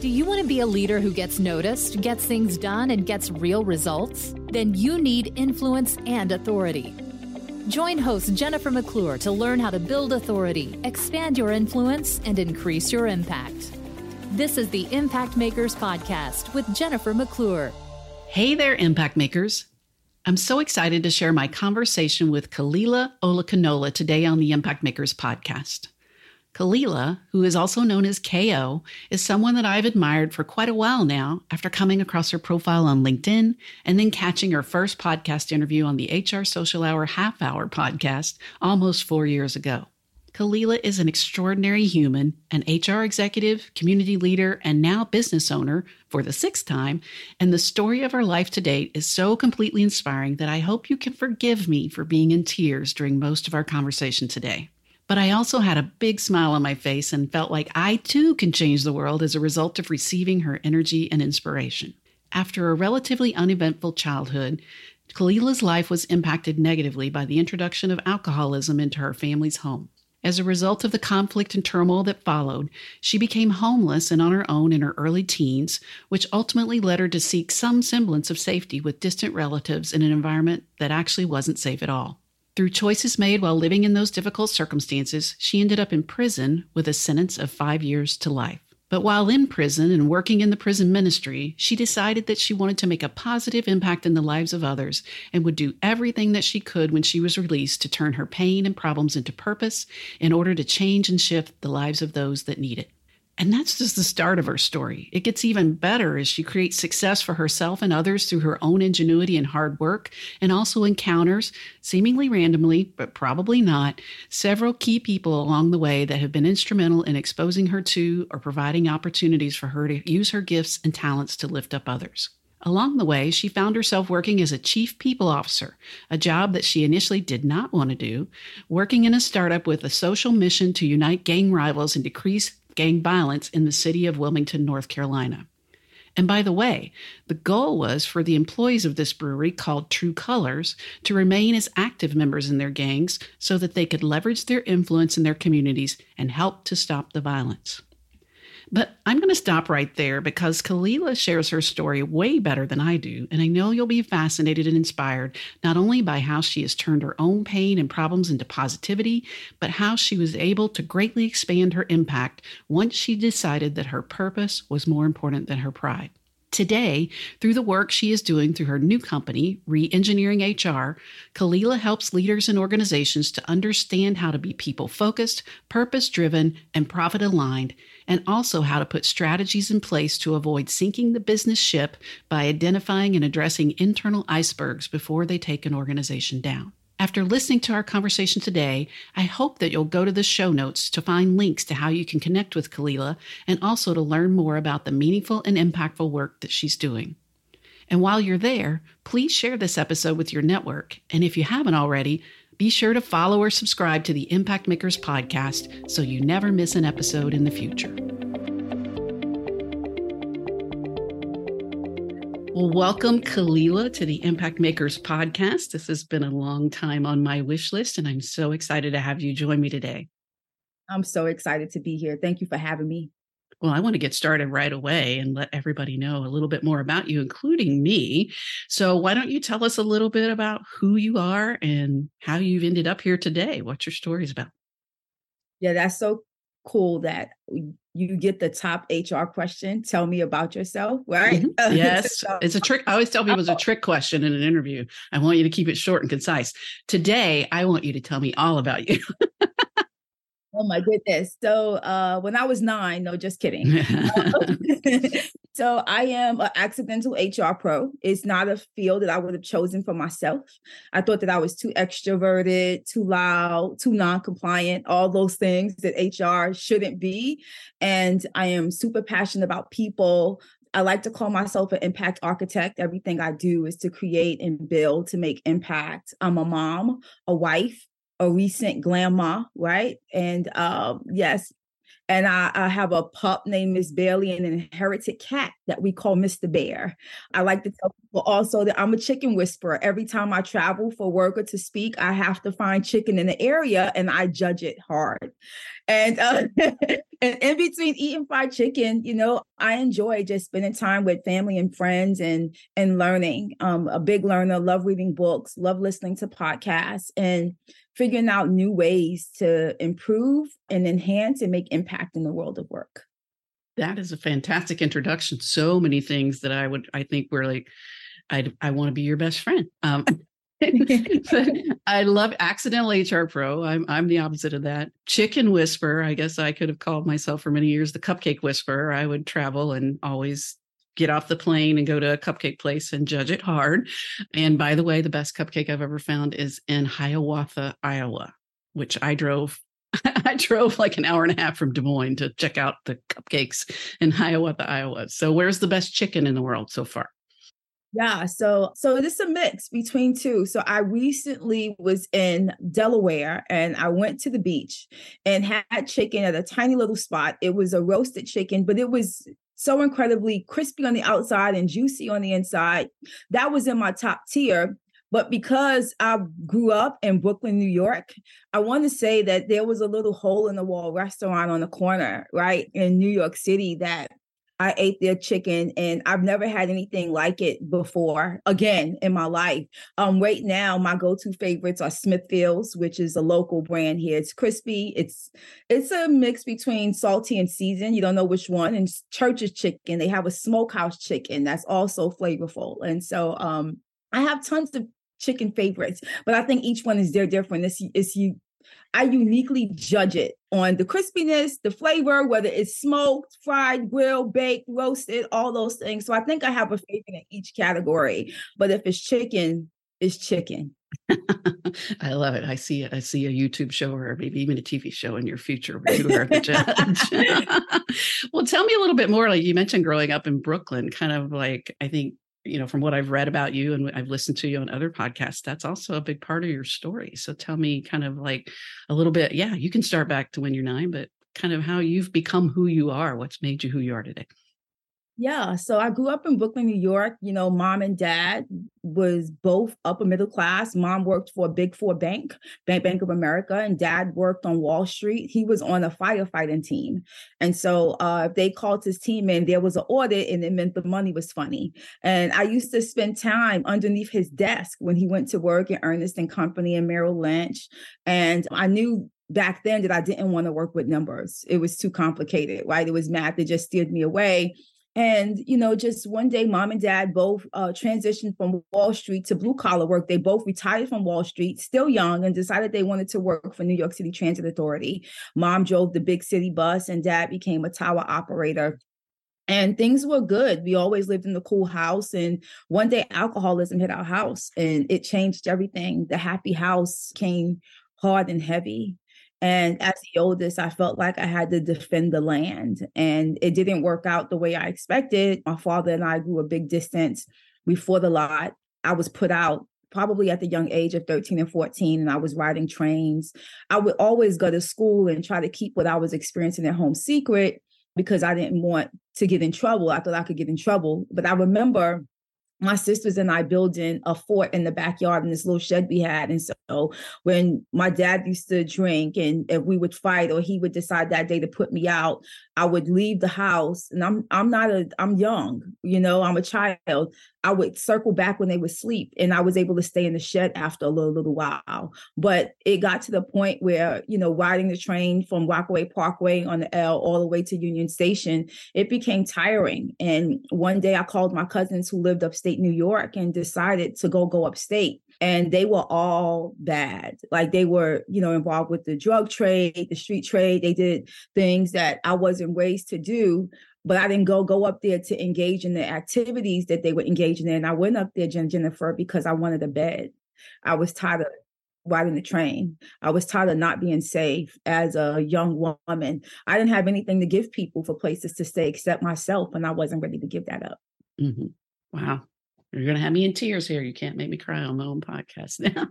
Do you want to be a leader who gets noticed, gets things done, and gets real results? Then you need influence and authority. Join host Jennifer McClure to learn how to build authority, expand your influence, and increase your impact. This is the Impact Makers Podcast with Jennifer McClure. Hey there, Impact Makers. I'm so excited to share my conversation with Khalilah Olokunola today on the Impact Makers Podcast. Khalilah, who is also known as KO, is someone that I've admired for quite a while now after coming across her profile on LinkedIn and then catching her first podcast interview on the HR Social Hour Half Hour podcast almost four years ago. Khalilah is an extraordinary human, an HR executive, community leader, and now business owner for the sixth time. And the story of her life to date is so completely inspiring that I hope you can forgive me for being in tears during most of our conversation today. But I also had a big smile on my face and felt like I too can change the world as a result of receiving her energy and inspiration. After a relatively uneventful childhood, Khalilah's life was impacted negatively by the introduction of alcoholism into her family's home. As a result of the conflict and turmoil that followed, she became homeless and on her own in her early teens, which ultimately led her to seek some semblance of safety with distant relatives in an environment that actually wasn't safe at all. Through choices made while living in those difficult circumstances, she ended up in prison with a sentence of five years to life. But while in prison and working in the prison ministry, she decided that she wanted to make a positive impact in the lives of others and would do everything that she could when she was released to turn her pain and problems into purpose in order to change and shift the lives of those that need it. And that's just the start of her story. It gets even better as she creates success for herself and others through her own ingenuity and hard work, and also encounters, seemingly randomly, but probably not, several key people along the way that have been instrumental in exposing her to or providing opportunities for her to use her gifts and talents to lift up others. Along the way, she found herself working as a chief people officer, a job that she initially did not want to do, working in a startup with a social mission to unite gang rivals and decrease gang violence in the city of Wilmington, North Carolina. And by the way, the goal was for the employees of this brewery called True Colors to remain as active members in their gangs so that they could leverage their influence in their communities and help to stop the violence. But I'm going to stop right there because Khalilah shares her story way better than I do, and I know you'll be fascinated and inspired not only by how she has turned her own pain and problems into positivity, but how she was able to greatly expand her impact once she decided that her purpose was more important than her pride. Today, through the work she is doing through her new company, Reengineering HR, Khalilah helps leaders and organizations to understand how to be people focused, purpose driven, and profit aligned, and also how to put strategies in place to avoid sinking the business ship by identifying and addressing internal icebergs before they take an organization down. After listening to our conversation today, I hope that you'll go to the show notes to find links to how you can connect with Khalilah and also to learn more about the meaningful and impactful work that she's doing. And while you're there, please share this episode with your network. And if you haven't already, be sure to follow or subscribe to the Impact Makers podcast so you never miss an episode in the future. Welcome, Khalilah, to the Impact Makers podcast. This has been a long time on my wish list, and I'm so excited to have you join me today. I'm so excited to be here. Thank you for having me. Well, I want to get started right away and let everybody know a little bit more about you, including me. So, why don't you tell us a little bit about who you are and how you've ended up here today? What your story's about? Yeah, that's so cool that you get the top HR question. Tell me about yourself, right? Mm-hmm. Yes, so, it's a trick. I always tell people it's a trick question in an interview. I want you to keep it short and concise. Today, I want you to tell me all about you. Oh my goodness. So, uh, when I was nine, no, just kidding. So I am an accidental HR pro. It's not a field that I would have chosen for myself. I thought that I was too extroverted, too loud, too non-compliant, all those things that HR shouldn't be. And I am super passionate about people. I like to call myself an impact architect. Everything I do is to create and build to make impact. I'm a mom, a wife, a recent grandma, right? And um, yes, And I, I have a pup named Miss Bailey and an inherited cat that we call Mr. Bear. I like to tell people also that I'm a chicken whisperer. Every time I travel for work or to speak, I have to find chicken in the area and I judge it hard. And, uh, and in between eating fried chicken, you know, I enjoy just spending time with family and friends and and learning. Um, a big learner, love reading books, love listening to podcasts, and figuring out new ways to improve and enhance and make impact in the world of work. That is a fantastic introduction. So many things that I would, I think, we're like, I I want to be your best friend. Um, I love accidental HR pro. I'm I'm the opposite of that. Chicken whisper. I guess I could have called myself for many years the cupcake whisperer. I would travel and always get off the plane and go to a cupcake place and judge it hard. And by the way, the best cupcake I've ever found is in Hiawatha, Iowa, which I drove I drove like an hour and a half from Des Moines to check out the cupcakes in Hiawatha, Iowa. So where's the best chicken in the world so far? Yeah, so so it's a mix between two. So I recently was in Delaware and I went to the beach and had chicken at a tiny little spot. It was a roasted chicken, but it was so incredibly crispy on the outside and juicy on the inside. That was in my top tier. But because I grew up in Brooklyn, New York, I want to say that there was a little hole in the wall restaurant on the corner, right, in New York City that I ate their chicken and I've never had anything like it before again in my life. Um, right now, my go-to favorites are Smithfield's, which is a local brand here. It's crispy. It's it's a mix between salty and seasoned. You don't know which one. And Church's chicken, they have a smokehouse chicken that's also flavorful. And so um, I have tons of chicken favorites, but I think each one is their different. It's, it's you I uniquely judge it on the crispiness, the flavor, whether it's smoked, fried, grilled, baked, roasted, all those things. So I think I have a favorite in each category. But if it's chicken, it's chicken. I love it. I see it. I see a YouTube show or maybe even a TV show in your future where you are the judge. well, tell me a little bit more. Like you mentioned growing up in Brooklyn, kind of like I think you know, from what I've read about you and I've listened to you on other podcasts, that's also a big part of your story. So tell me kind of like a little bit, yeah, you can start back to when you're nine, but kind of how you've become who you are, what's made you who you are today. Yeah, so I grew up in Brooklyn, New York. You know, mom and dad was both upper middle class. Mom worked for a big four bank, Bank Bank of America, and dad worked on Wall Street. He was on a firefighting team. And so uh, if they called his team in, there was an audit and it meant the money was funny. And I used to spend time underneath his desk when he went to work at Ernest and Company and Merrill Lynch. And I knew back then that I didn't want to work with numbers. It was too complicated, right? It was math that just steered me away. And, you know, just one day, mom and dad both uh, transitioned from Wall Street to blue collar work. They both retired from Wall Street, still young, and decided they wanted to work for New York City Transit Authority. Mom drove the big city bus, and dad became a tower operator. And things were good. We always lived in the cool house. And one day, alcoholism hit our house and it changed everything. The happy house came hard and heavy. And as the oldest, I felt like I had to defend the land. And it didn't work out the way I expected. My father and I grew a big distance before the lot. I was put out probably at the young age of 13 and 14, and I was riding trains. I would always go to school and try to keep what I was experiencing at home secret because I didn't want to get in trouble. I thought I could get in trouble. But I remember my sisters and I building a fort in the backyard in this little shed we had. And so when my dad used to drink and if we would fight or he would decide that day to put me out, I would leave the house and I'm I'm not a I'm young, you know, I'm a child. I would circle back when they would sleep and I was able to stay in the shed after a little little while. But it got to the point where, you know, riding the train from Rockaway Parkway on the L all the way to Union Station, it became tiring. And one day I called my cousins who lived upstate New York and decided to go go upstate and they were all bad. Like they were, you know, involved with the drug trade, the street trade. They did things that I wasn't raised to do, but I didn't go go up there to engage in the activities that they were engaging in. I went up there, Jennifer, because I wanted a bed. I was tired of riding the train. I was tired of not being safe as a young woman. I didn't have anything to give people for places to stay except myself, and I wasn't ready to give that up. Mm-hmm. Wow. You're going to have me in tears here. You can't make me cry on my own podcast now.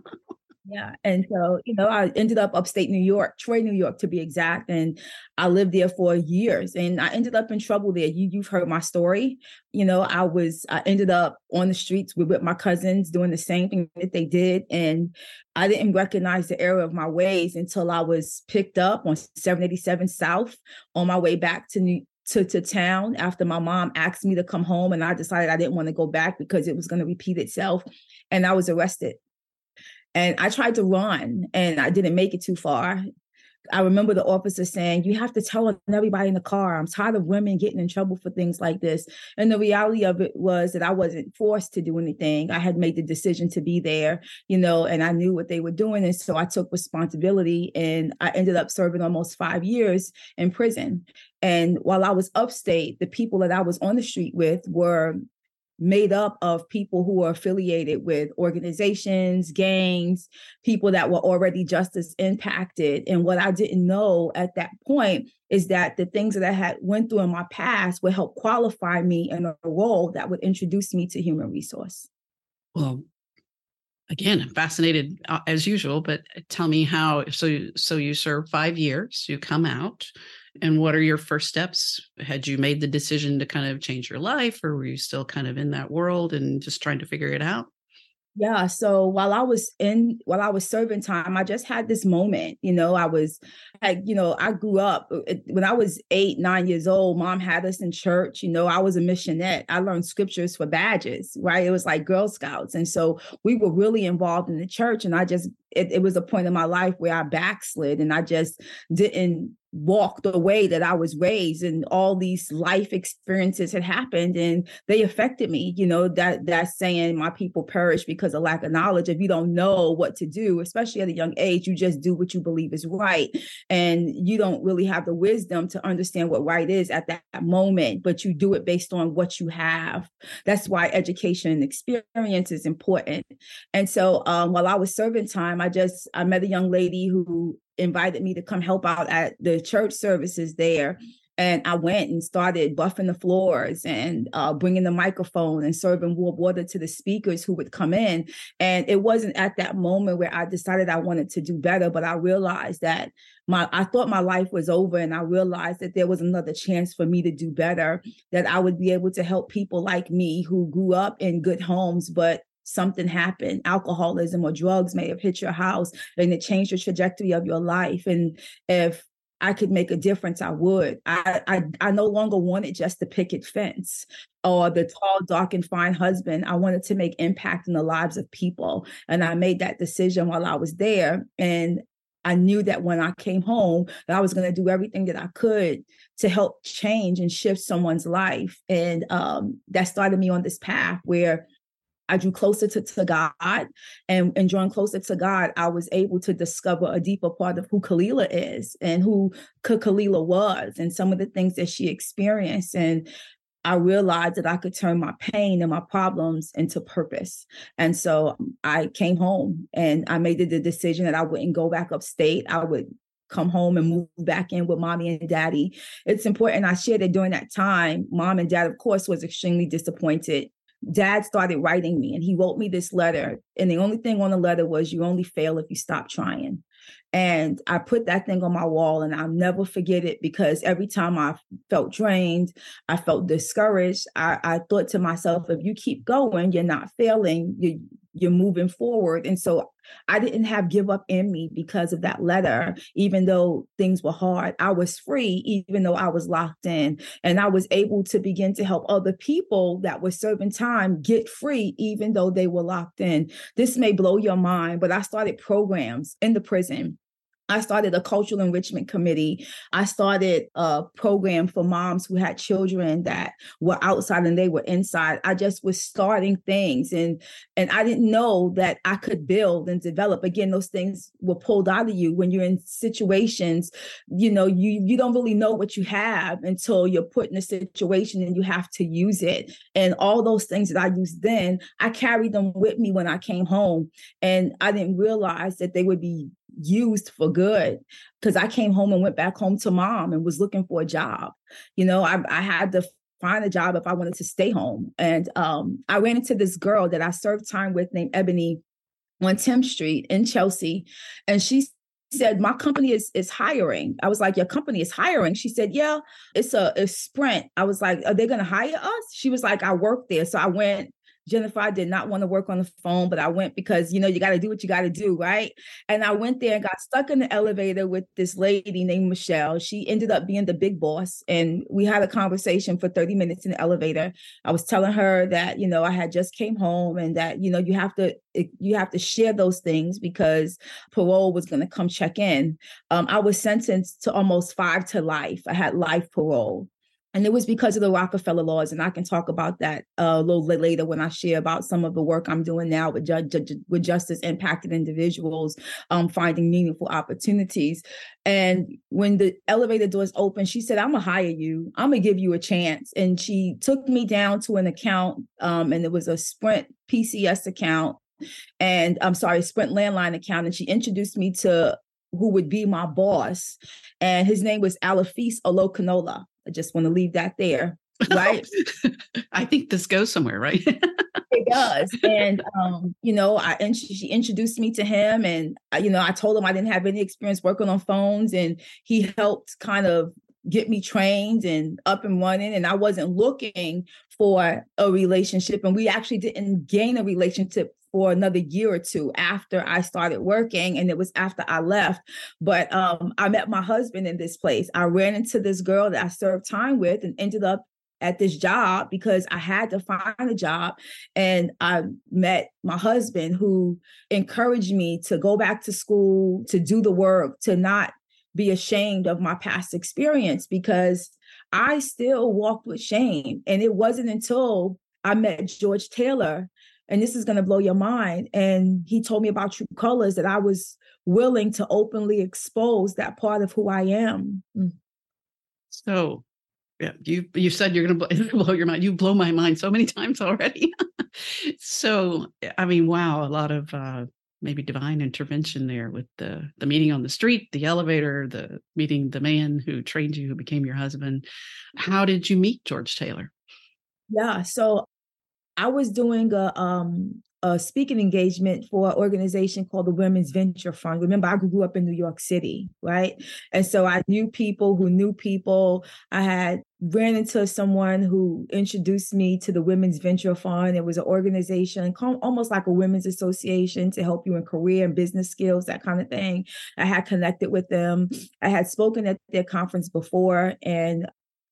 Yeah. And so, you know, I ended up upstate New York, Troy, New York to be exact. And I lived there for years and I ended up in trouble there. You, you've heard my story. You know, I was, I ended up on the streets with, with my cousins doing the same thing that they did. And I didn't recognize the error of my ways until I was picked up on 787 South on my way back to New, to, to town after my mom asked me to come home and I decided I didn't want to go back because it was going to repeat itself. And I was arrested. And I tried to run and I didn't make it too far. I remember the officer saying, You have to tell everybody in the car, I'm tired of women getting in trouble for things like this. And the reality of it was that I wasn't forced to do anything. I had made the decision to be there, you know, and I knew what they were doing. And so I took responsibility and I ended up serving almost five years in prison. And while I was upstate, the people that I was on the street with were made up of people who are affiliated with organizations, gangs, people that were already justice impacted. And what I didn't know at that point is that the things that I had went through in my past would help qualify me in a role that would introduce me to human resource. Well, again, I'm fascinated uh, as usual, but tell me how so so you serve 5 years, you come out, and what are your first steps? Had you made the decision to kind of change your life, or were you still kind of in that world and just trying to figure it out? Yeah. So while I was in, while I was serving time, I just had this moment. You know, I was, like, you know, I grew up uh, when I was eight, nine years old. Mom had us in church. You know, I was a missionette. I learned scriptures for badges, right? It was like Girl Scouts, and so we were really involved in the church. And I just, it, it was a point in my life where I backslid, and I just didn't walk the way that I was raised and all these life experiences had happened and they affected me. You know, that that's saying my people perish because of lack of knowledge. If you don't know what to do, especially at a young age, you just do what you believe is right. And you don't really have the wisdom to understand what right is at that moment, but you do it based on what you have. That's why education and experience is important. And so um, while I was serving time, I just I met a young lady who invited me to come help out at the church services there. And I went and started buffing the floors and uh, bringing the microphone and serving warm water to the speakers who would come in. And it wasn't at that moment where I decided I wanted to do better, but I realized that my I thought my life was over, and I realized that there was another chance for me to do better. That I would be able to help people like me who grew up in good homes, but something happened alcoholism or drugs may have hit your house and it changed the trajectory of your life and if I could make a difference, I would. I, I I no longer wanted just the picket fence or the tall, dark, and fine husband. I wanted to make impact in the lives of people. And I made that decision while I was there. And I knew that when I came home, that I was going to do everything that I could to help change and shift someone's life. And um, that started me on this path where I drew closer to, to God. And in drawing closer to God, I was able to discover a deeper part of who Khalilah is and who Khalilah was and some of the things that she experienced. And I realized that I could turn my pain and my problems into purpose. And so um, I came home and I made the decision that I wouldn't go back upstate. I would come home and move back in with mommy and daddy. It's important. I shared that during that time, mom and dad, of course, was extremely disappointed dad started writing me and he wrote me this letter. And the only thing on the letter was, You only fail if you stop trying. And I put that thing on my wall and I'll never forget it because every time I felt drained, I felt discouraged. I, I thought to myself, if you keep going, you're not failing, you, you're moving forward. And so I didn't have give up in me because of that letter, even though things were hard. I was free, even though I was locked in. And I was able to begin to help other people that were serving time get free, even though they were locked in. This may blow your mind, but I started programs in the prison I started a cultural enrichment committee. I started a program for moms who had children that were outside and they were inside. I just was starting things and and I didn't know that I could build and develop. Again, those things were pulled out of you when you're in situations, you know, you you don't really know what you have until you're put in a situation and you have to use it. And all those things that I used then, I carried them with me when I came home and I didn't realize that they would be used for good because I came home and went back home to mom and was looking for a job. You know, I, I had to find a job if I wanted to stay home. And um, I ran into this girl that I served time with named Ebony on 10th Street in Chelsea. And she said, My company is is hiring. I was like, Your company is hiring. She said, Yeah, it's a, a sprint. I was like, Are they gonna hire us? She was like, I work there. So I went Jennifer, I did not want to work on the phone, but I went because, you know, you got to do what you got to do, right? And I went there and got stuck in the elevator with this lady named Michelle. She ended up being the big boss. And we had a conversation for 30 minutes in the elevator. I was telling her that, you know, I had just came home and that, you know, you have to, you have to share those things because parole was going to come check in. Um, I was sentenced to almost five to life. I had life parole and it was because of the Rockefeller laws, and I can talk about that uh, a little later when I share about some of the work I'm doing now with, ju- ju- with justice impacted individuals, um, finding meaningful opportunities. And when the elevator doors open, she said, "I'm gonna hire you. I'm gonna give you a chance." And she took me down to an account, um, and it was a Sprint PCS account, and I'm sorry, Sprint landline account, and she introduced me to who would be my boss, and his name was Alafis Olokunola I just want to leave that there. Right. I think this goes somewhere, right? it does. And, um, you know, I, and she, she introduced me to him and, I, you know, I told him I didn't have any experience working on phones and he helped kind of get me trained and up and running. And I wasn't looking for a relationship. And we actually didn't gain a relationship for another year or two after I started working, and it was after I left. But um, I met my husband in this place. I ran into this girl that I served time with, and ended up at this job because I had to find a job. And I met my husband who encouraged me to go back to school, to do the work, to not be ashamed of my past experience because I still walked with shame. And it wasn't until I met George Taylor and this is going to blow your mind. And he told me about true colors that I was willing to openly expose that part of who I am. Mm. So, yeah, you you said you're going to blow your mind. You blow my mind so many times already. so, I mean, wow, a lot of uh, maybe divine intervention there with the the meeting on the street, the elevator, the meeting the man who trained you, who became your husband. How did you meet George Taylor? Yeah, so I was doing a um a speaking engagement for an organization called the Women's Venture Fund. Remember, I grew up in New York City, right? And so I knew people who knew people. I had ran into someone who introduced me to the Women's Venture Fund. It was an organization almost like a women's association to help you in career and business skills, that kind of thing. I had connected with them. I had spoken at their conference before, and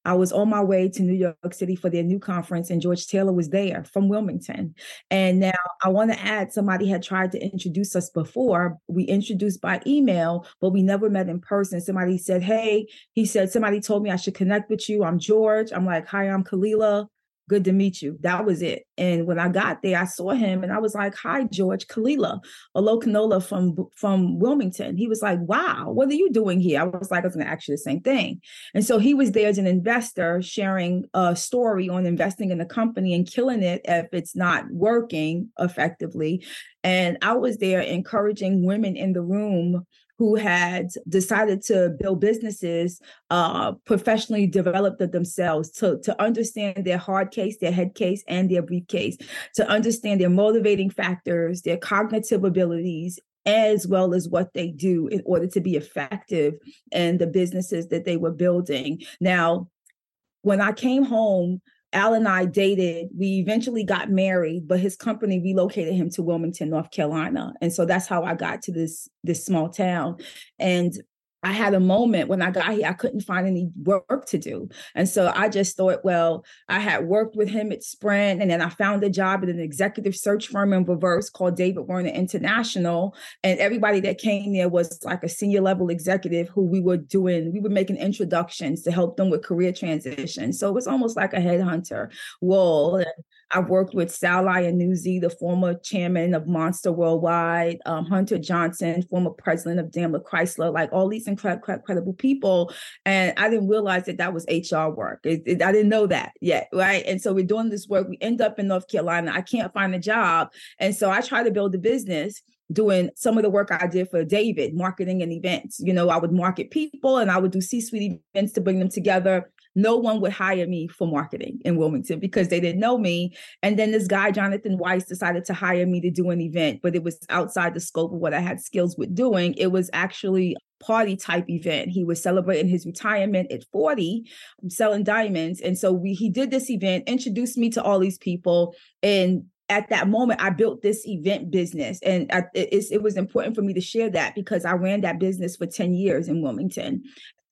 I was on my way to New York City for their new conference, and George Taylor was there from Wilmington. And now I want to add somebody had tried to introduce us before. We introduced by email, but we never met in person. Somebody said, Hey, he said, somebody told me I should connect with you. I'm George. I'm like, Hi, I'm Khalilah good to meet you. That was it. And when I got there, I saw him and I was like, hi, George Khalilah, Olokunola from, from Wilmington. He was like, wow, what are you doing here? I was like, I was going to ask you the same thing. And so he was there as an investor sharing a story on investing in the company and killing it if it's not working effectively. And I was there encouraging women in the room who had decided to build businesses, uh, professionally developed them themselves to, to understand their hard case, their head case, and their briefcase, to understand their motivating factors, their cognitive abilities, as well as what they do in order to be effective in the businesses that they were building. Now, when I came home Al and I dated. We eventually got married, but his company relocated him to Wilmington, North Carolina. And so that's how I got to this this small town. And I had a moment when I got here, I couldn't find any work to do. And so I just thought, well, I had worked with him at Sprint, and then I found a job at an executive search firm in reverse called David Werner International. And everybody that came there was like a senior level executive who we were doing, we were making introductions to help them with career transition. So it was almost like a headhunter role. I've worked with Sal Iannuzzi, the former chairman of Monster Worldwide, um, Hunter Johnson, former president of Daimler Chrysler, like all these incredible people. And I didn't realize that that was HR work. It, it, I didn't know that yet, right? And so we're doing this work. We end up in North Carolina. I can't find a job. And so I try to build a business doing some of the work I did for David, marketing and events. You know, I would market people and I would do C suite events to bring them together no one would hire me for marketing in Wilmington because they didn't know me. And then this guy, Jonathan Weiss, decided to hire me to do an event, but it was outside the scope of what I had skills with doing. It was actually party type event. He was celebrating his retirement at 40, um, selling diamonds. And so we he did this event, introduced me to all these people, and at that moment i built this event business and it was important for me to share that because i ran that business for 10 years in wilmington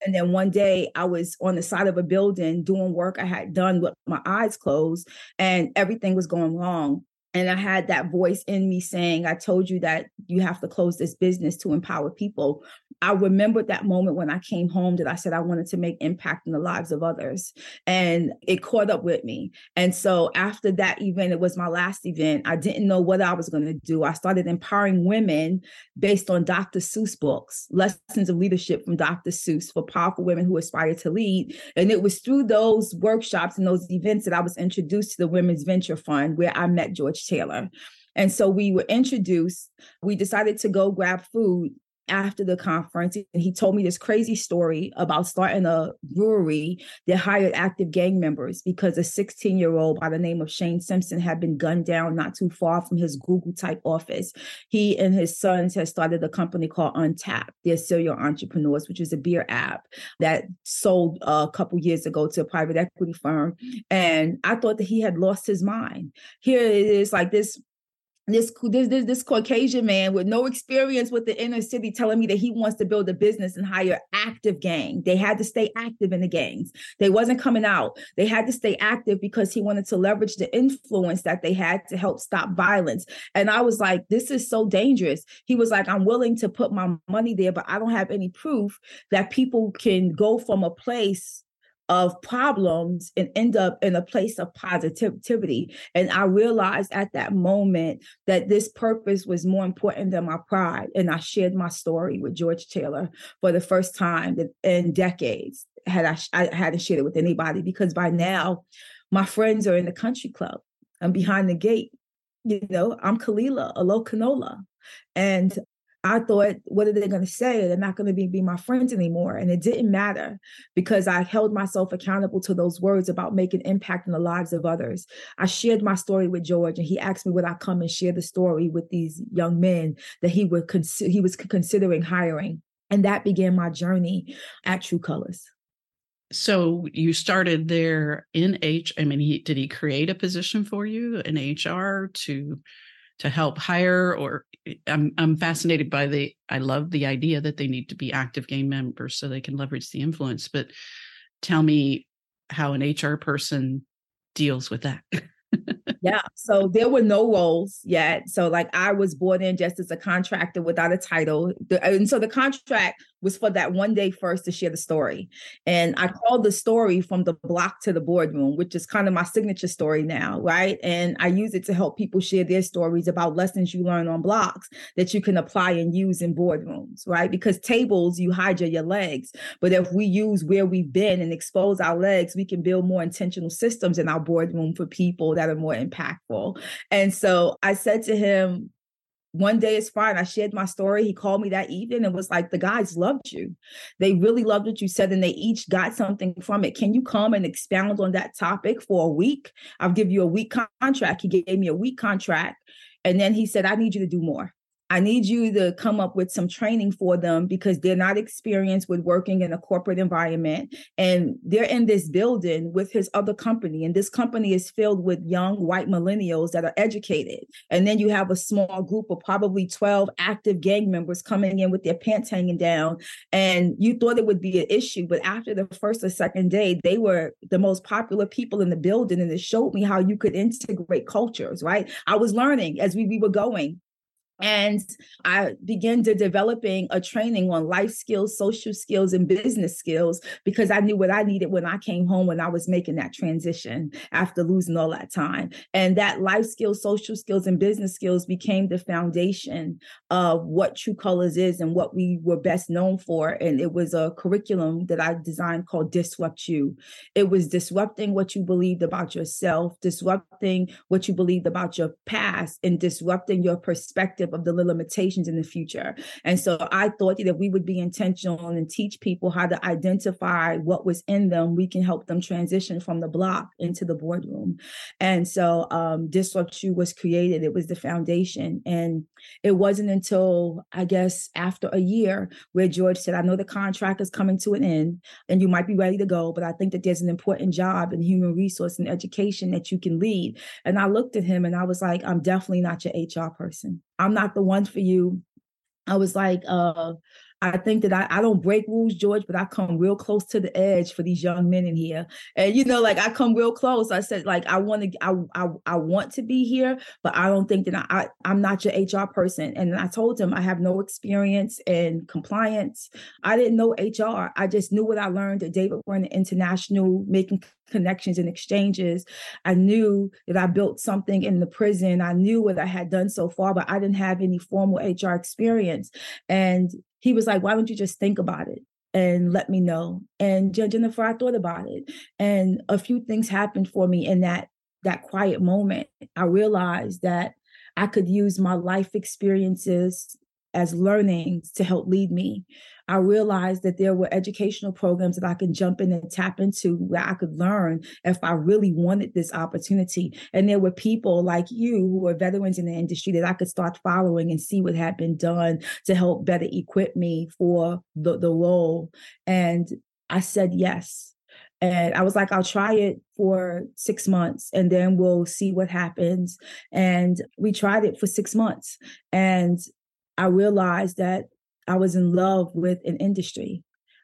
and then one day I was on the side of a building doing work I had done with my eyes closed and everything was going wrong. And I had that voice in me saying, I told you that you have to close this business to empower people. I remembered that moment when I came home that I said I wanted to make impact in the lives of others. And it caught up with me. And so after that event, it was my last event. I didn't know what I was going to do. I started empowering women based on Dr. Seuss books, lessons of leadership from Dr. Seuss for powerful women who aspire to lead. And it was through those workshops and those events that I was introduced to the Women's Venture Fund, where I met George Taylor. And so we were introduced. We decided to go grab food after the conference and he told me this crazy story about starting a brewery that hired active gang members because a 16 year old by the name of Shane Simpson had been gunned down not too far from his Google type office. He and his sons had started a company called Untappd. They're serial entrepreneurs, which is a beer app that sold uh, a couple years ago to a private equity firm. And I thought that he had lost his mind. Here it is like this this, this this this Caucasian man with no experience with the inner city telling me that he wants to build a business and hire active gang. They had to stay active in the gangs. They wasn't coming out. They had to stay active because he wanted to leverage the influence that they had to help stop violence. And I was like, this is so dangerous. He was like, I'm willing to put my money there, but I don't have any proof that people can go from a place of problems and end up in a place of positivity. And I realized at that moment that this purpose was more important than my pride. And I shared my story with George Taylor for the first time in decades. Had I, I hadn't shared it with anybody because by now my friends are in the country club. I'm behind the gate. You know, I'm Khalilah Olokunola. And I thought, what are they going to say? They're not going to be, be my friends anymore. And it didn't matter because I held myself accountable to those words about making impact in the lives of others. I shared my story with George and he asked me would I come and share the story with these young men that he would he was considering hiring. And that began my journey at True Colors. So you started there in H. I mean, he, did he create a position for you in HR to to help hire or eh, I'm I'm fascinated by the I love the idea that they need to be active game members so they can leverage the influence but tell me how an HR person deals with that. yeah. So there were no roles yet. So like I was brought in just as a contractor without a title. The, and so the contract was for that one day first to share the story. And I mm-hmm. called the story from the block to the boardroom, which is kind of my signature story now, right? And I use it to help people share their stories about lessons you learn on blocks that you can apply and use in boardrooms, right? Because tables, you hide your legs. But if we use where we've been and expose our legs, we can build more intentional systems in our boardroom for people that are more impactful. And so I said to him, one day is fine. I shared my story. He called me that evening and was like, the guys loved you. They really loved what you said and they each got something from it. Can you come and expound on that topic for a week? I'll give you a week contract. He gave me a week contract. And then he said, I need you to do more. I need you to come up with some training for them because they're not experienced with working in a corporate environment. And they're in this building with his other company. And this company is filled with young white millennials that are educated. And then you have a small group of probably 12 active gang members coming in with their pants hanging down. And you thought it would be an issue. But after the first or second day, they were the most popular people in the building. And it showed me how you could integrate cultures, right? I was learning as we, we were going and I began to developing a training on life skills, social skills, and business skills because I knew what I needed when I came home when I was making that transition after losing all that time. And that life skills, social skills, and business skills became the foundation of what True Colors is and what we were best known for. And it was a curriculum that I designed called Disrupt You. It was disrupting what you believed about yourself, disrupting what you believed about your past, and disrupting your perspective perspective of the limitations in the future. And so I thought that we would be intentional and teach people how to identify what was in them, we can help them transition from the block into the boardroom. And so um, Disrupt You was created. It was the foundation. And it wasn't until, I guess, after a year where George said, I know the contract is coming to an end and you might be ready to go, but I think that there's an important job in human resource and education that you can lead. And I looked at him and I was like, I'm definitely not your HR person. I'm not the one for you. I was like, uh, I think that I, I don't break rules, George, but I come real close to the edge for these young men in here. And you know, like I come real close. I said, like, I want to I, I I want to be here, but I don't think that I, I I'm not your HR person. And I told him I have no experience in compliance. I didn't know HR. I just knew what I learned at David Werner International, making connections and exchanges. I knew that I built something in the prison. I knew what I had done so far, but I didn't have any formal HR experience. And he was like, why don't you just think about it? and let me know. And Jennifer, I thought about it, and a few things happened for me in that that quiet moment. I realized that I could use my life experiences as learnings to help lead me. I realized that there were educational programs that I could jump in and tap into where I could learn if I really wanted this opportunity. And there were people like you who were veterans in the industry that I could start following and see what had been done to help better equip me for the, the role. And I said yes. And I was like, I'll try it for six months and then we'll see what happens. And we tried it for six months. And I realized that I was in love with an industry.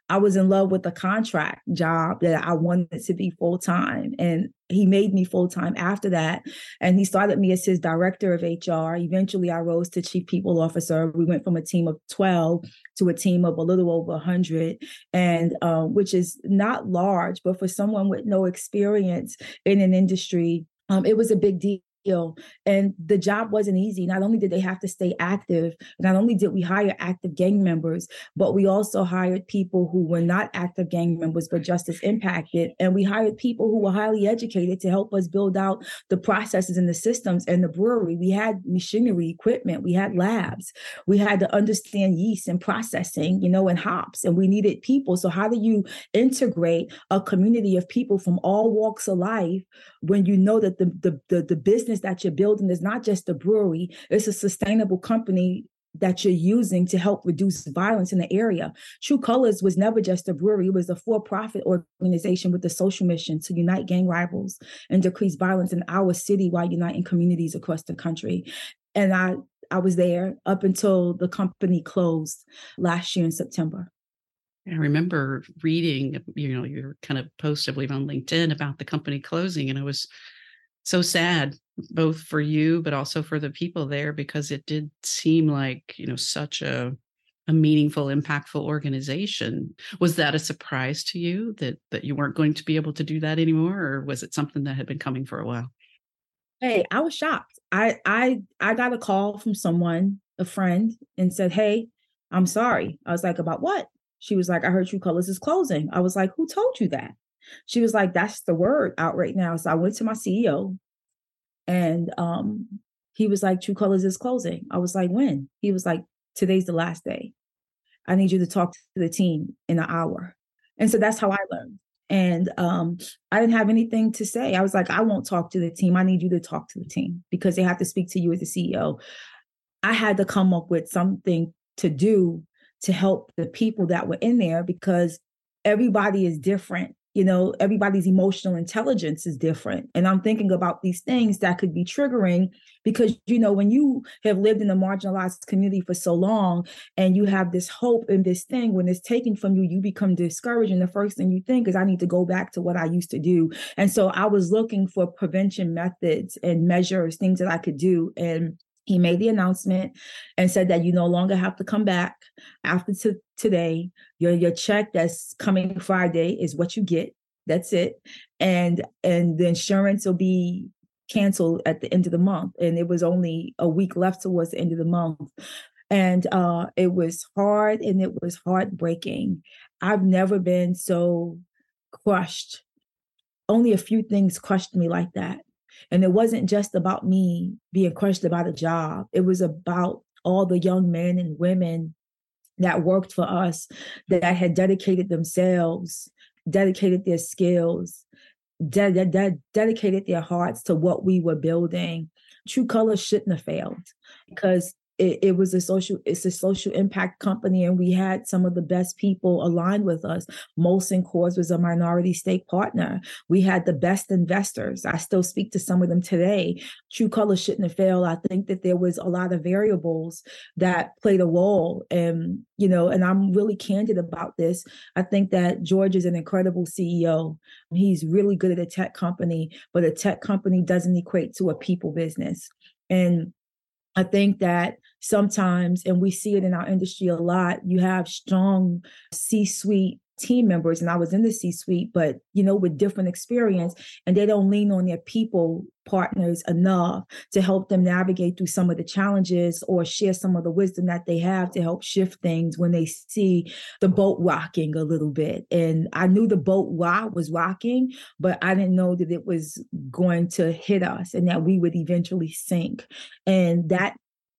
I was in love with a contract job that I wanted to be full time. And he made me full time after that. And he started me as his director of HR. Eventually, I rose to chief people officer. We went from a team of 12 to a team of a little over 100, and um, which is not large, but for someone with no experience in an industry, um, it was a big deal deal. And the job wasn't easy. Not only did they have to stay active, not only did we hire active gang members, but we also hired people who were not active gang members, but just as impacted. And we hired people who were highly educated to help us build out the processes and the systems and the brewery. We had machinery, equipment, we had labs, we had to understand yeast and processing, you know, and hops, and we needed people. So, how do you integrate a community of people from all walks of life when you know that the, the, the, the business business that you're building is not just a brewery, it's a sustainable company that you're using to help reduce violence in the area. True Colors was never just a brewery, it was a for profit organization with a social mission to unite gang rivals and decrease violence in our city while uniting communities across the country. And I, I was there up until the company closed last year in September. I remember reading, you know, your kind of post, I believe, on LinkedIn about the company closing, and I was so sad both for you but also for the people there because it did seem like you know such a a meaningful impactful organization. Was that a surprise to you that that you weren't going to be able to do that anymore or was it something that had been coming for a while? Hey i was shocked. I i i got a call from someone a friend and said hey i'm sorry. I was like about what? She was like i heard true colors is closing. I was like who told you that she was like that's the word out right now so i went to my ceo and um, he was like, True Colors is closing. I was like, when? He was like, today's the last day. I need you to talk to the team in an hour. And so that's how I learned. And um, I didn't have anything to say. I was like, I won't talk to the team. I need you to talk to the team because they have to speak to you as the CEO. I had to come up with something to do to help the people that were in there because everybody is different you know everybody's emotional intelligence is different. And i'm thinking about these things that could be triggering because you know when you have lived in a marginalized community for so long and you have this hope and this thing when it's taken from you you become discouraged. And the first thing you think is i need to go back to what i used to do. And so i was looking for prevention methods and measures things that i could do. And he made the announcement and said that you no longer have to come back after t- today. Your your check that's coming Friday is what you get. That's it. And and the insurance will be canceled at the end of the month. And it was only a week left towards the end of the month. And uh, it was hard and it was heartbreaking. I've never been so crushed. Only a few things crushed me like that and it wasn't just about me being crushed about a job. It was about all the young men and women that worked for us that had dedicated themselves, dedicated their skills, de- de- de- dedicated their hearts to what we were building. True Color shouldn't have failed because it, it, was a social it's a social impact company and we had some of the best people aligned with us. Molson coors was a minority stake partner. We had the best investors. I still speak to some of them today. True color shouldn't have failed. I think that there was a lot of variables that played a role and you know and i'm really candid about this. I think that george is an incredible ceo he's really good at a tech company but a tech company doesn't equate to a people business. And I think that sometimes, and we see it in our industry a lot, you have strong C suite team members and I was in the C suite, but you know, with different experience, and they don't lean on their people partners enough to help them navigate through some of the challenges or share some of the wisdom that they have to help shift things when they see the boat rocking a little bit. And I knew the boat was rocking, but I didn't know that it was going to hit us and that we would eventually sink. And that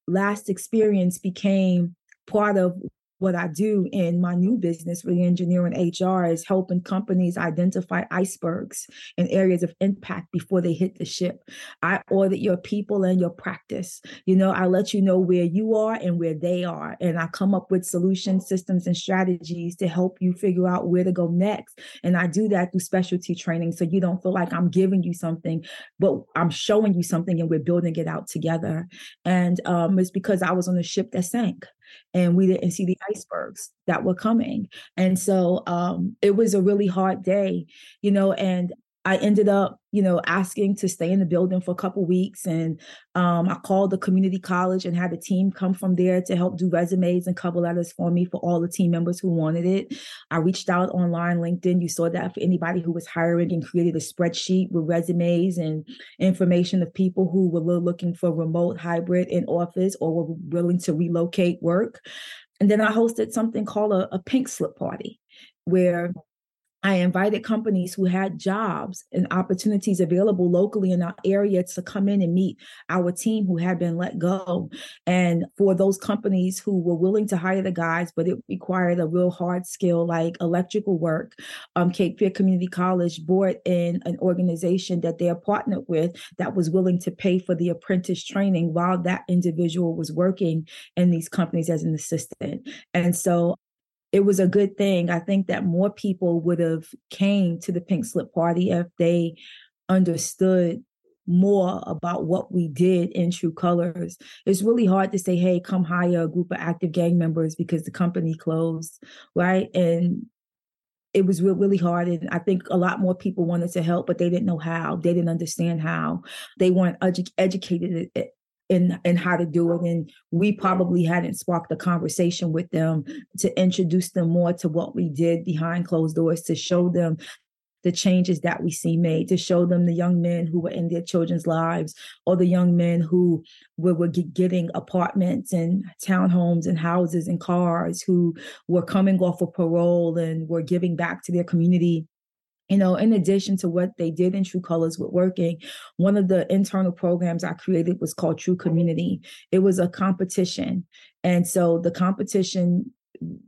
last experience became part of what I do in my new business, re-engineering HR, is helping companies identify icebergs and areas of impact before they hit the ship. I audit your people and your practice. You know, I let you know where you are and where they are. And I come up with solutions, systems, and strategies to help you figure out where to go next. And I do that through specialty training. So you don't feel like I'm giving you something, but I'm showing you something and we're building it out together. And um, it's because I was on a ship that sank and we didn't see the icebergs that were coming. And so um, it was a really hard day, you know, and I ended up, you know, asking to stay in the building for a couple weeks, and um, I called the community college and had a team come from there to help do resumes and cover letters for me for all the team members who wanted it. I reached out online, LinkedIn. You saw that for anybody who was hiring, and created a spreadsheet with resumes and information of people who were looking for remote, hybrid, in office, or were willing to relocate work. And then I hosted something called a, a pink slip party, where I invited companies who had jobs and opportunities available locally in our area to come in and meet our team who had been let go. And for those companies who were willing to hire the guys, but it required a real hard skill like electrical work, um, Cape Fear Community College brought in an organization that they are partnered with that was willing to pay for the apprentice training while that individual was working in these companies as an assistant. And so it was a good thing. I think that more people would have came to the pink slip party if they understood more about what we did in true colors. It's really hard to say, hey, come hire a group of active gang members because the company closed, right? And it was really hard. And I think a lot more people wanted to help, but they didn't know how. They didn't understand how. They weren't edu- educated eh, in in how to do it and we probably hadn't sparked a conversation with them to introduce them more to what we did behind closed doors to show them the changes that we see made to show them the young men who were in their children's lives or the young men who were, were getting apartments and townhomes and houses and cars who were coming off of parole and were giving back to their community you know, in addition to what they did in True Colors with working, one of the internal programs I created was called True Community. It was a competition. And so the competition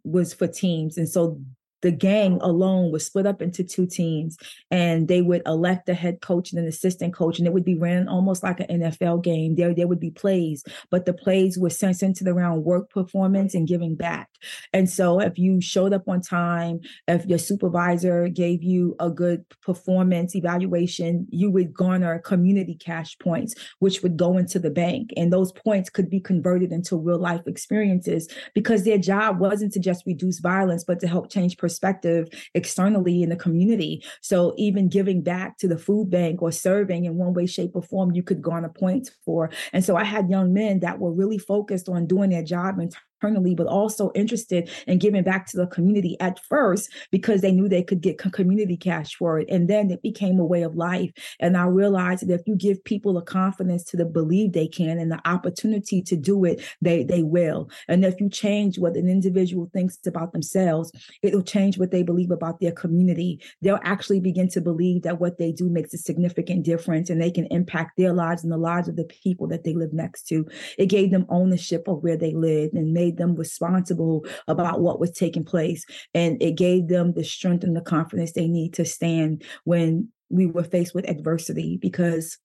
was for teams. And so the gang alone was split up into two teams and they would elect a head coach and an assistant coach and it would be ran almost like an NFL game. There, there would be plays, but the plays were centered around work performance and giving back. And so if you showed up on time, if your supervisor gave you a good performance evaluation, you would garner community cash points, which would go into the bank. And those points could be converted into real life experiences because their job wasn't to just reduce violence, but to help change perspective externally in the community. So even giving back to the food bank or serving in one way, shape, or form, you could garner points for. And so I had young men that were really focused on doing their job in internally, but also interested in giving back to the community at first because they knew they could get community cash for it. And then it became a way of life. And I realized that if you give people the confidence to the believe they can and the opportunity to do it, they they will. And if you change what an individual thinks about themselves, it'll change what they believe about their community. They'll actually begin to believe that what they do makes a significant difference and they can impact their lives and the lives of the people that they live next to. It gave them ownership of where they lived and made them responsible about what was taking place. And it gave them the strength and the confidence they need to stand when we were faced with adversity because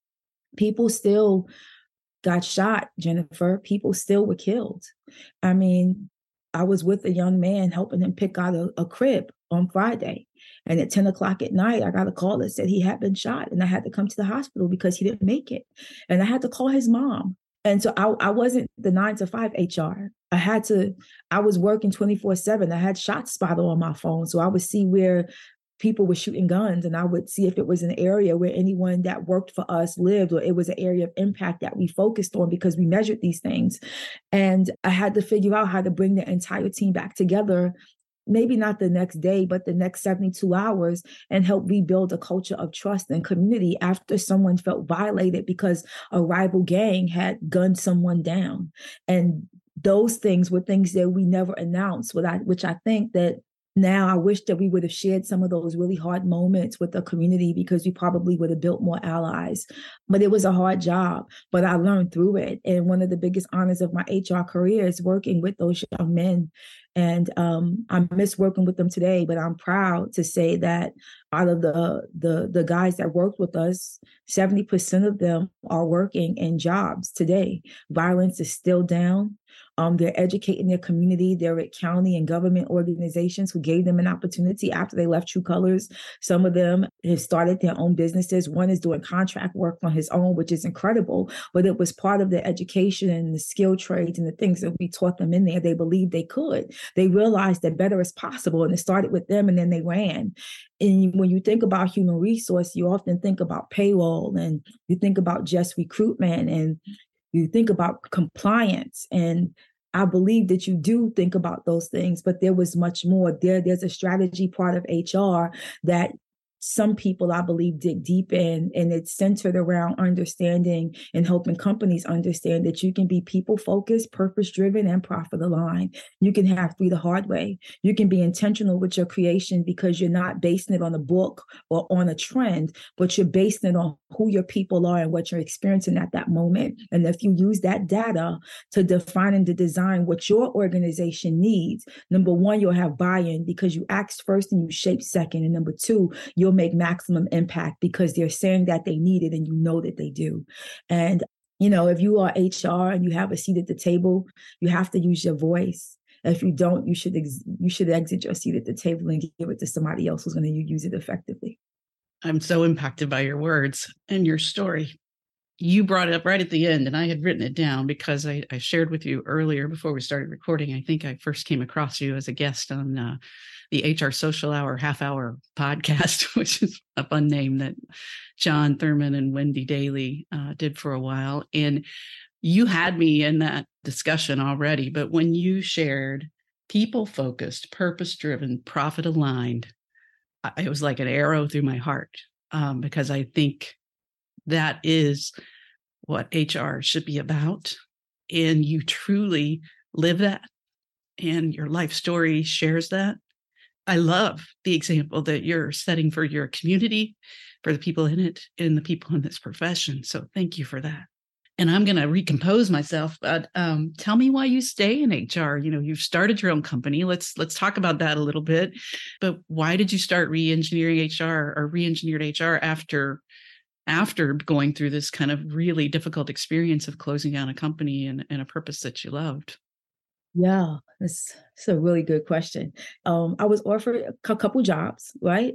people still got shot, Jennifer. People still were killed. I mean, I was with a young man helping him pick out a, a crib on Friday. And at 10 o'clock at night, I got a call that said he had been shot and I had to come to the hospital because he didn't make it. And I had to call his mom. And so I, I wasn't the nine to five HR. I had to, I was working 24 seven. I had ShotSpotter on my phone. So I would see where people were shooting guns and I would see if it was an area where anyone that worked for us lived or it was an area of impact that we focused on because we measured these things. And I had to figure out how to bring the entire team back together maybe not the next day, but the next 72 hours and help rebuild a culture of trust and community after someone felt violated because a rival gang had gunned someone down. And those things were things that we never announced, which I think that now I wish that we would have shared some of those really hard moments with the community because we probably would have built more allies. But it was a hard job, but I learned through it. And one of the biggest honors of my HR career is working with those young men. And um, I miss working with them today, but I'm proud to say that out of the the the guys that worked with us, 70% of them are working in jobs today. Violence is still down. Um, they're educating their community. They're at county and government organizations who gave them an opportunity after they left True Colors. Some of them have started their own businesses. One is doing contract work on his own, which is incredible. But it was part of the education and the skill trades and the things that we taught them in there. They believed they could. They realized that better is possible. And it started with them and then they ran. And when you think about human resource, you often think about payroll and you think about just recruitment and you think about compliance and I believe that you do think about those things, but there was much more. There, there's a strategy part of HR that some people I believe dig deep in, and it's centered around understanding and helping companies understand that you can be people focused, purpose driven, and profit aligned. You can have three the hard way. You can be intentional with your creation because you're not basing it on a book or on a trend, but you're basing it on who your people are and what you're experiencing at that moment. And if you use that data to define and to design what your organization needs, number one, you'll have buy in because you asked first and you shape second. And number two, you'll make maximum impact because they're saying that they need it and you know that they do. And, you know, if you are HR and you have a seat at the table, you have to use your voice. If you don't, you should ex- you should exit your seat at the table and give it to somebody else who's going to use it effectively. I'm so impacted by your words and your story. You brought it up right at the end, and I had written it down because I, I shared with you earlier before we started recording. I think I first came across you as a guest on uh, the HR Social Hour half hour podcast, which is a fun name that John Thurmond and Wendy Dailey uh, did for a while. And you had me in that discussion already, but when you shared people focused, purpose driven, profit aligned, it was like an arrow through my heart um, because I think that is what HR should be about. And you truly live that. And your life story shares that. I love the example that you're setting for your community, for the people in it, and the people in this profession. So thank you for that. And I'm going to recompose myself. But um, tell me why you stay in HR. You know, you've started your own company. Let's let's talk about that a little bit. But why did you start re-engineering HR or re-engineered HR after after going through this kind of really difficult experience of closing down a company and, and a purpose that you loved? Yeah, that's, that's a really good question. Um, I was offered a couple jobs, right?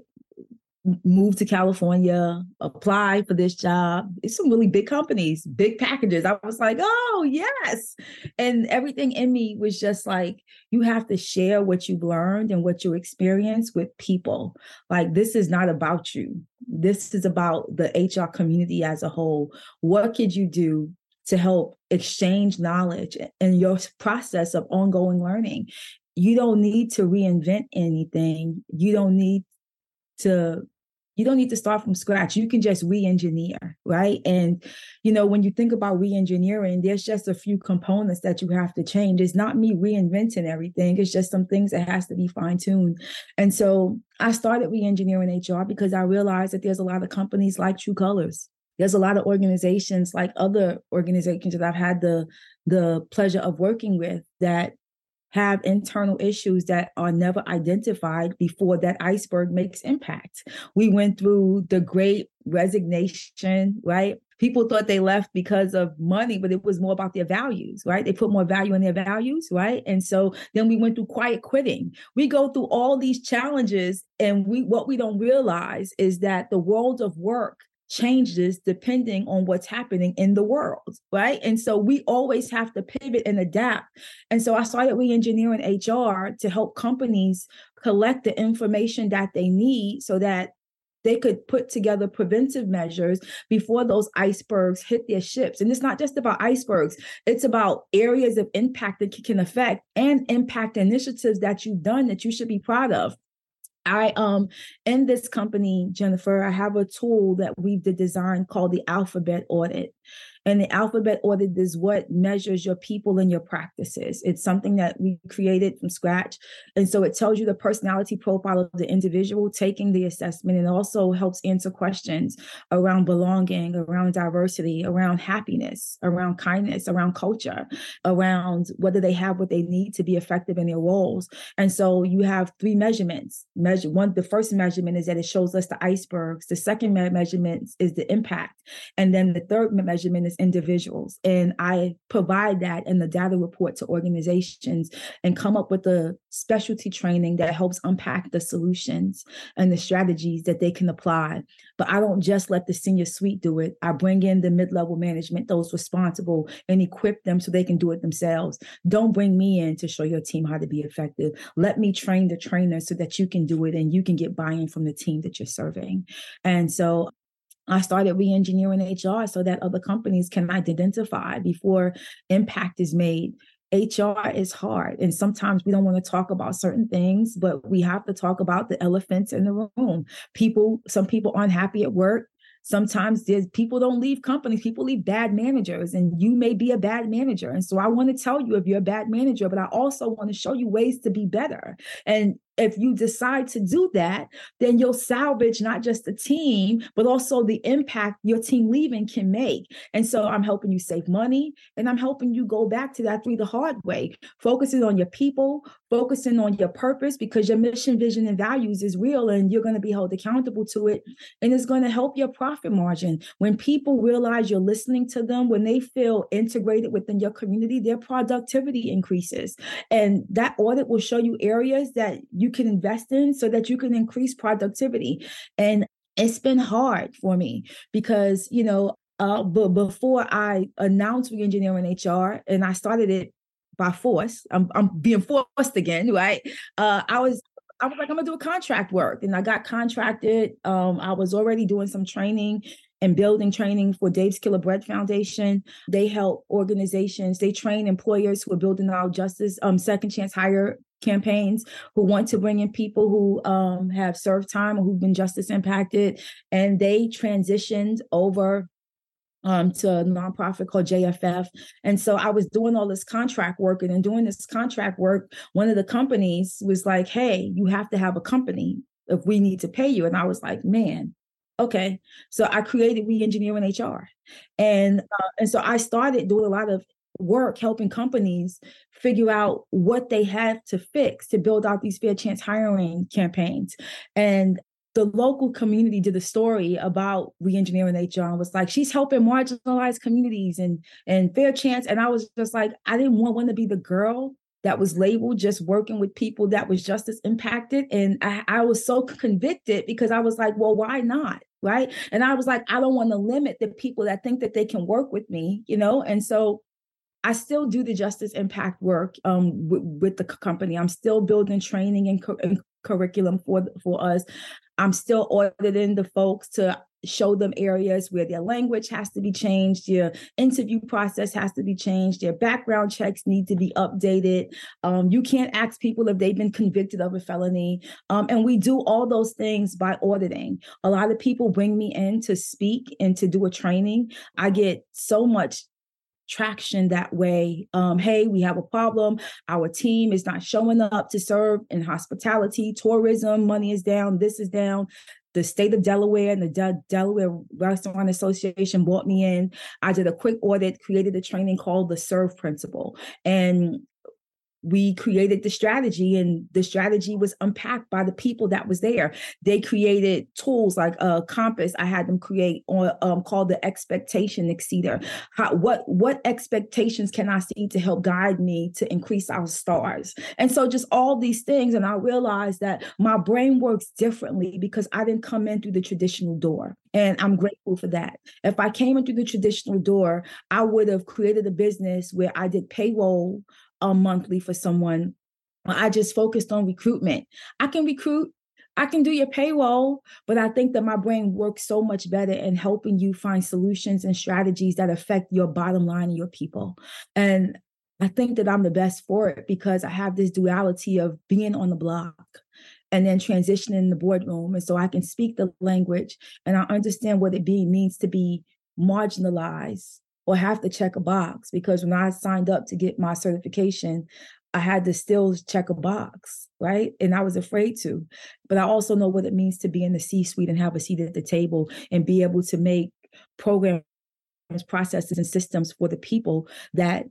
Moved to California, apply for this job. It's some really big companies, big packages. I was like, oh, yes. And everything in me was just like, you have to share what you've learned and what you experienced with people. Like, this is not about you. This is about the HR community as a whole. What could you do to help exchange knowledge in your process of ongoing learning. You don't need to reinvent anything. You don't need to you don't need to start from scratch. You can just re-engineer, right? And you know, when you think about re-engineering, there's just a few components that you have to change. It's not me reinventing everything. It's just some things that has to be fine-tuned. And so I started re-engineering HR because I realized that there's a lot of companies like True Colors. There's a lot of organizations like other organizations that I've had the the pleasure of working with that have internal issues that are never identified before that iceberg makes impact. We went through the great resignation, right? People thought they left because of money, but it was more about their values, right? They put more value in their values, right? And so then we went through quiet quitting. We go through all these challenges, and we what we don't realize is that the world of work changes depending on what's happening in the world, right? And so we always have to pivot and adapt. And so I started re-engineering HR to help companies collect the information that they need so that they could put together preventive measures before those icebergs hit their ships. And it's not just about icebergs, it's about areas of impact that can affect and impact initiatives that you've done that you should be proud of. I um in this company, Jennifer, I have a tool that we've designed called the alphabet audit. And the alphabet audit is what measures your people and your practices. It's something that we created from scratch. And so it tells you the personality profile of the individual taking the assessment and also helps answer questions around belonging, around diversity, around happiness, around kindness, around culture, around whether they have what they need to be effective in their roles. And so you have three measurements. Measure one, the first measurement is that it shows us the icebergs. The second measurement is the impact. And then the third measurement is individuals. And I provide that in the data report to organizations and come up with the specialty training that helps unpack the solutions and the strategies that they can apply. But I don't just let the senior suite do it. I bring in the mid level management, those responsible, and equip them so they can do it themselves. Don't bring me in to show your team how to be effective. Let me train the trainer so that you can do it and you can get buy in from the team that you're serving. And so I started re-engineering HR so that other companies can identify before impact is made. HR is hard, and sometimes we don't want to talk about certain things, but we have to talk about the elephants in the room. People, some people aren't happy at work. Sometimes there's people don't leave companies, people leave bad managers, and you may be a bad manager. And so I want to tell you if you're a bad manager, but I also want to show you ways to be better. And if you decide to do that, then you'll salvage not just the team, but also the impact your team leaving can make. And so I'm helping you save money and I'm helping you go back to that through the hard way, focusing on your people, focusing on your purpose because your mission, vision, and values is real and you're going to be held accountable to it. And it's going to help your profit margin. When people realize you're listening to them, when they feel integrated within your community, their productivity increases. And that audit will show you areas that you can invest in so that you can increase productivity. And it's been hard for me because, you know, uh, but before I announced re-engineering HR and I started it by force, I'm, I'm being forced again, right? Uh, I was I was like, I'm gonna do a contract work. And I got contracted. Um, I was already doing some training and building training for Dave's Killer Bread Foundation. They help organizations, they train employers who are building out justice, um, second chance hire campaigns who want to bring in people who um, have served time or who've been justice impacted. And they transitioned over um, to a nonprofit called JFF. And so I was doing all this contract work. And in doing this contract work, one of the companies was like, hey, you have to have a company if we need to pay you. And I was like, man, okay. So I created Re-Engineering HR. And, uh, and so I started doing a lot of work helping companies figure out what they have to fix to build out these fair chance hiring campaigns. And the local community did a story about reengineering HR and was like, she's helping marginalized communities and and fair chance. And I was just like, I didn't want, want to be the girl that was labeled just working with people that was justice impacted. And I, I was so convicted because I was like, well, why not? Right. And I was like, I don't want to limit the people that think that they can work with me, you know? And so I still do the justice impact work um, with, with, the company. I'm still building training and, and curriculum for for us. I'm still auditing the folks to show them areas where their language has to be changed, their interview process has to be changed, their background checks need to be updated. Um, you can't ask people if they've been convicted of a felony. Um, and we do all those things by auditing. A lot of people bring me in to speak and to do a training. I get so much traction that way. Um, hey, we have a problem. Our team is not showing up to serve in hospitality, tourism, money is down, this is down. The state of Delaware and the De- Delaware Restaurant Association brought me in. I did a quick audit, created a training called the SERVE Principle. And we created the strategy and the strategy was unpacked by the people that was there. They created tools like a compass. I had them create on um, called the expectation exceeder. How, what what expectations can i see to help guide me to increase our stars? And so just all these things and i realized that my brain works differently because i didn't come in through the traditional door and I'm grateful for that. If I came in through the traditional door, I would have created a business where I did payroll a monthly for someone. I just focused on recruitment. I can recruit, I can do your payroll, but I think that my brain works so much better in helping you find solutions and strategies that affect your bottom line and your people. And I think that I'm the best for it because I have this duality of being on the block and then transitioning in the boardroom. And so I can speak the language and I understand what it means to be marginalized or have to check a box because when I signed up to get my certification, I had to still check a box, right? And I was afraid to. But I also know what it means to be in the C suite and have a seat at the table and be able to make programs, processes, and systems for the people that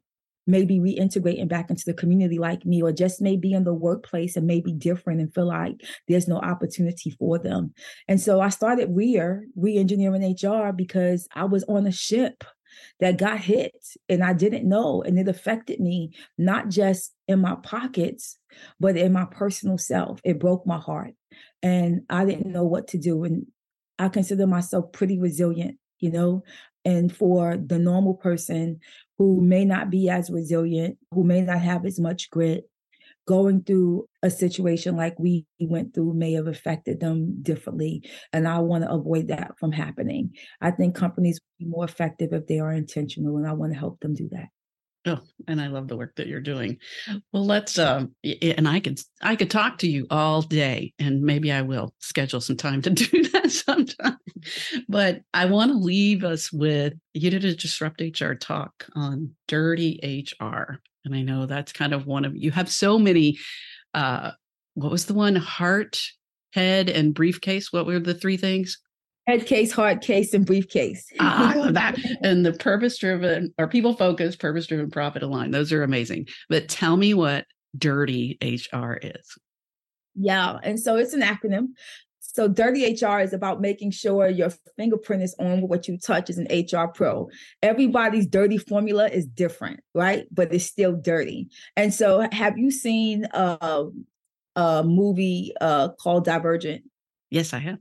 maybe reintegrating back into the community like me, or just maybe in the workplace and maybe different and feel like there's no opportunity for them. And so I started REAR, re-engineering HR, because I was on a ship that got hit and I didn't know. And it affected me, not just in my pockets, but in my personal self. It broke my heart. And I didn't know what to do. And I consider myself pretty resilient, you know. And for the normal person who may not be as resilient, who may not have as much grit, going through a situation like we went through may have affected them differently. And I want to avoid that from happening. I think companies will be more effective if they are intentional, and I want to help them do that. Oh, and I love the work that you're doing. Well, let's um and I could I could talk to you all day and maybe I will schedule some time to do that sometime. But I want to leave us with you did a disrupt HR talk on dirty HR. And I know that's kind of one of you have so many uh what was the one heart, head and briefcase? What were the three things? head case, heart case, and briefcase. ah, I love that. And the purpose driven or people focused, purpose driven, profit aligned. Those are amazing. But tell me what dirty HR is. Yeah. And so it's an acronym. So dirty HR is about making sure your fingerprint is on what you touch as an HR pro. Everybody's dirty formula is different, right? But it's still dirty. And so have you seen a, a movie uh, called Divergent? Yes, I have.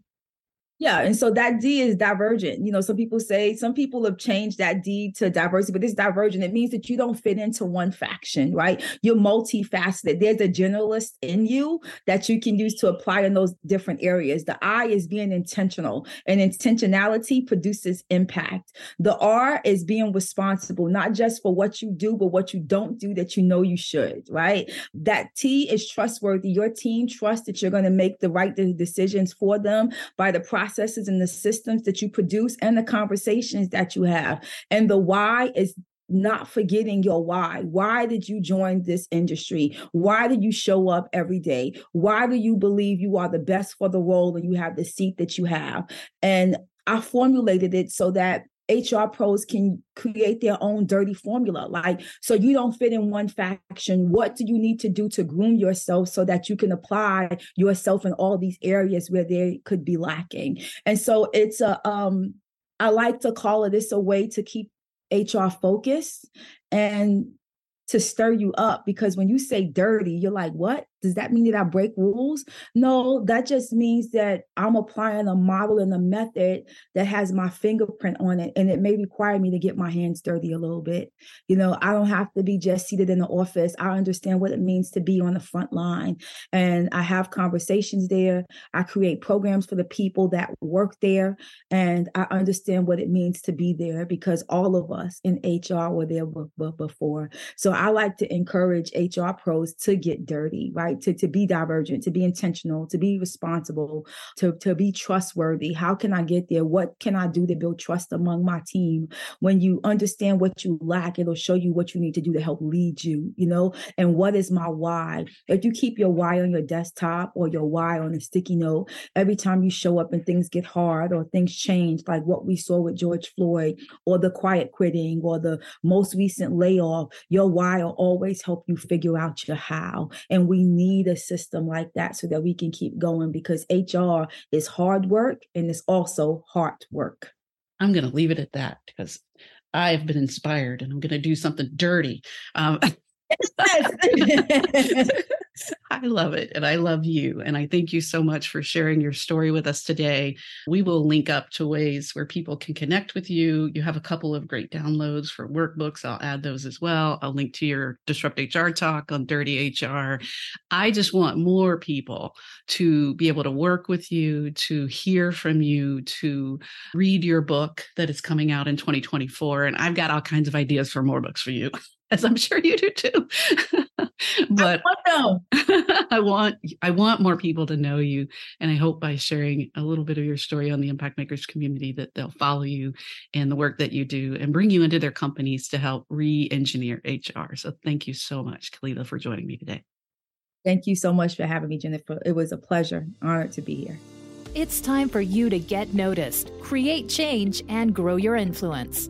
Yeah, and so that D is divergent. You know, some people say some people have changed that D to diversity, but it's divergent. It means that you don't fit into one faction, right? You're multifaceted. There's a generalist in you that you can use to apply in those different areas. The I is being intentional, and intentionality produces impact. The R is being responsible, not just for what you do, but what you don't do that you know you should, right? That T is trustworthy. Your team trusts that you're going to make the right decisions for them by the process processes and the systems that you produce and the conversations that you have. And the why is not forgetting your why. Why did you join this industry? Why did you show up every day? Why do you believe you are the best for the role and you have the seat that you have? And I formulated it so that HR pros can create their own dirty formula. Like, so you don't fit in one faction. What do you need to do to groom yourself so that you can apply yourself in all these areas where they could be lacking? And so it's a, um, I like to call it, it's a way to keep HR focused and to stir you up because when you say dirty, you're like, what? Does that mean that I break rules? No, that just means that I'm applying a model and a method that has my fingerprint on it. And it may require me to get my hands dirty a little bit. You know, I don't have to be just seated in the office. I understand what it means to be on the front line. And I have conversations there. I create programs for the people that work there. And I understand what it means to be there because all of us in HR were there b- b- before. So I like to encourage HR pros to get dirty, right? To, to be divergent, to be intentional, to be responsible, to, to be trustworthy. How can I get there? What can I do to build trust among my team? When you understand what you lack, it'll show you what you need to do to help lead you, you know? And what is my why? If you keep your why on your desktop or your why on a sticky note, every time you show up and things get hard or things change, like what we saw with George Floyd or the quiet quitting or the most recent layoff, your why will always help you figure out your how. And we need a system like that so that we can keep going because HR is hard work and it's also hard work. I'm going to leave it at that because I've been inspired and I'm going to do something dirty. Um, I love it. And I love you. And I thank you so much for sharing your story with us today. We will link up to ways where people can connect with you. You have a couple of great downloads for workbooks. I'll add those as well. I'll link to your Disrupt HR talk on Dirty HR. I just want more people to be able to work with you, to hear from you, to read your book that is coming out in 2024. And I've got all kinds of ideas for more books for you. as I'm sure you do too. but I, I want I want more people to know you, and I hope by sharing a little bit of your story on the Impact Makers community that they'll follow you and the work that you do and bring you into their companies to help re-engineer HR. So thank you so much, Khalilah, for joining me today. Thank you so much for having me, Jennifer. It was a pleasure, honored to be here. It's time for you to get noticed, create change, and grow your influence.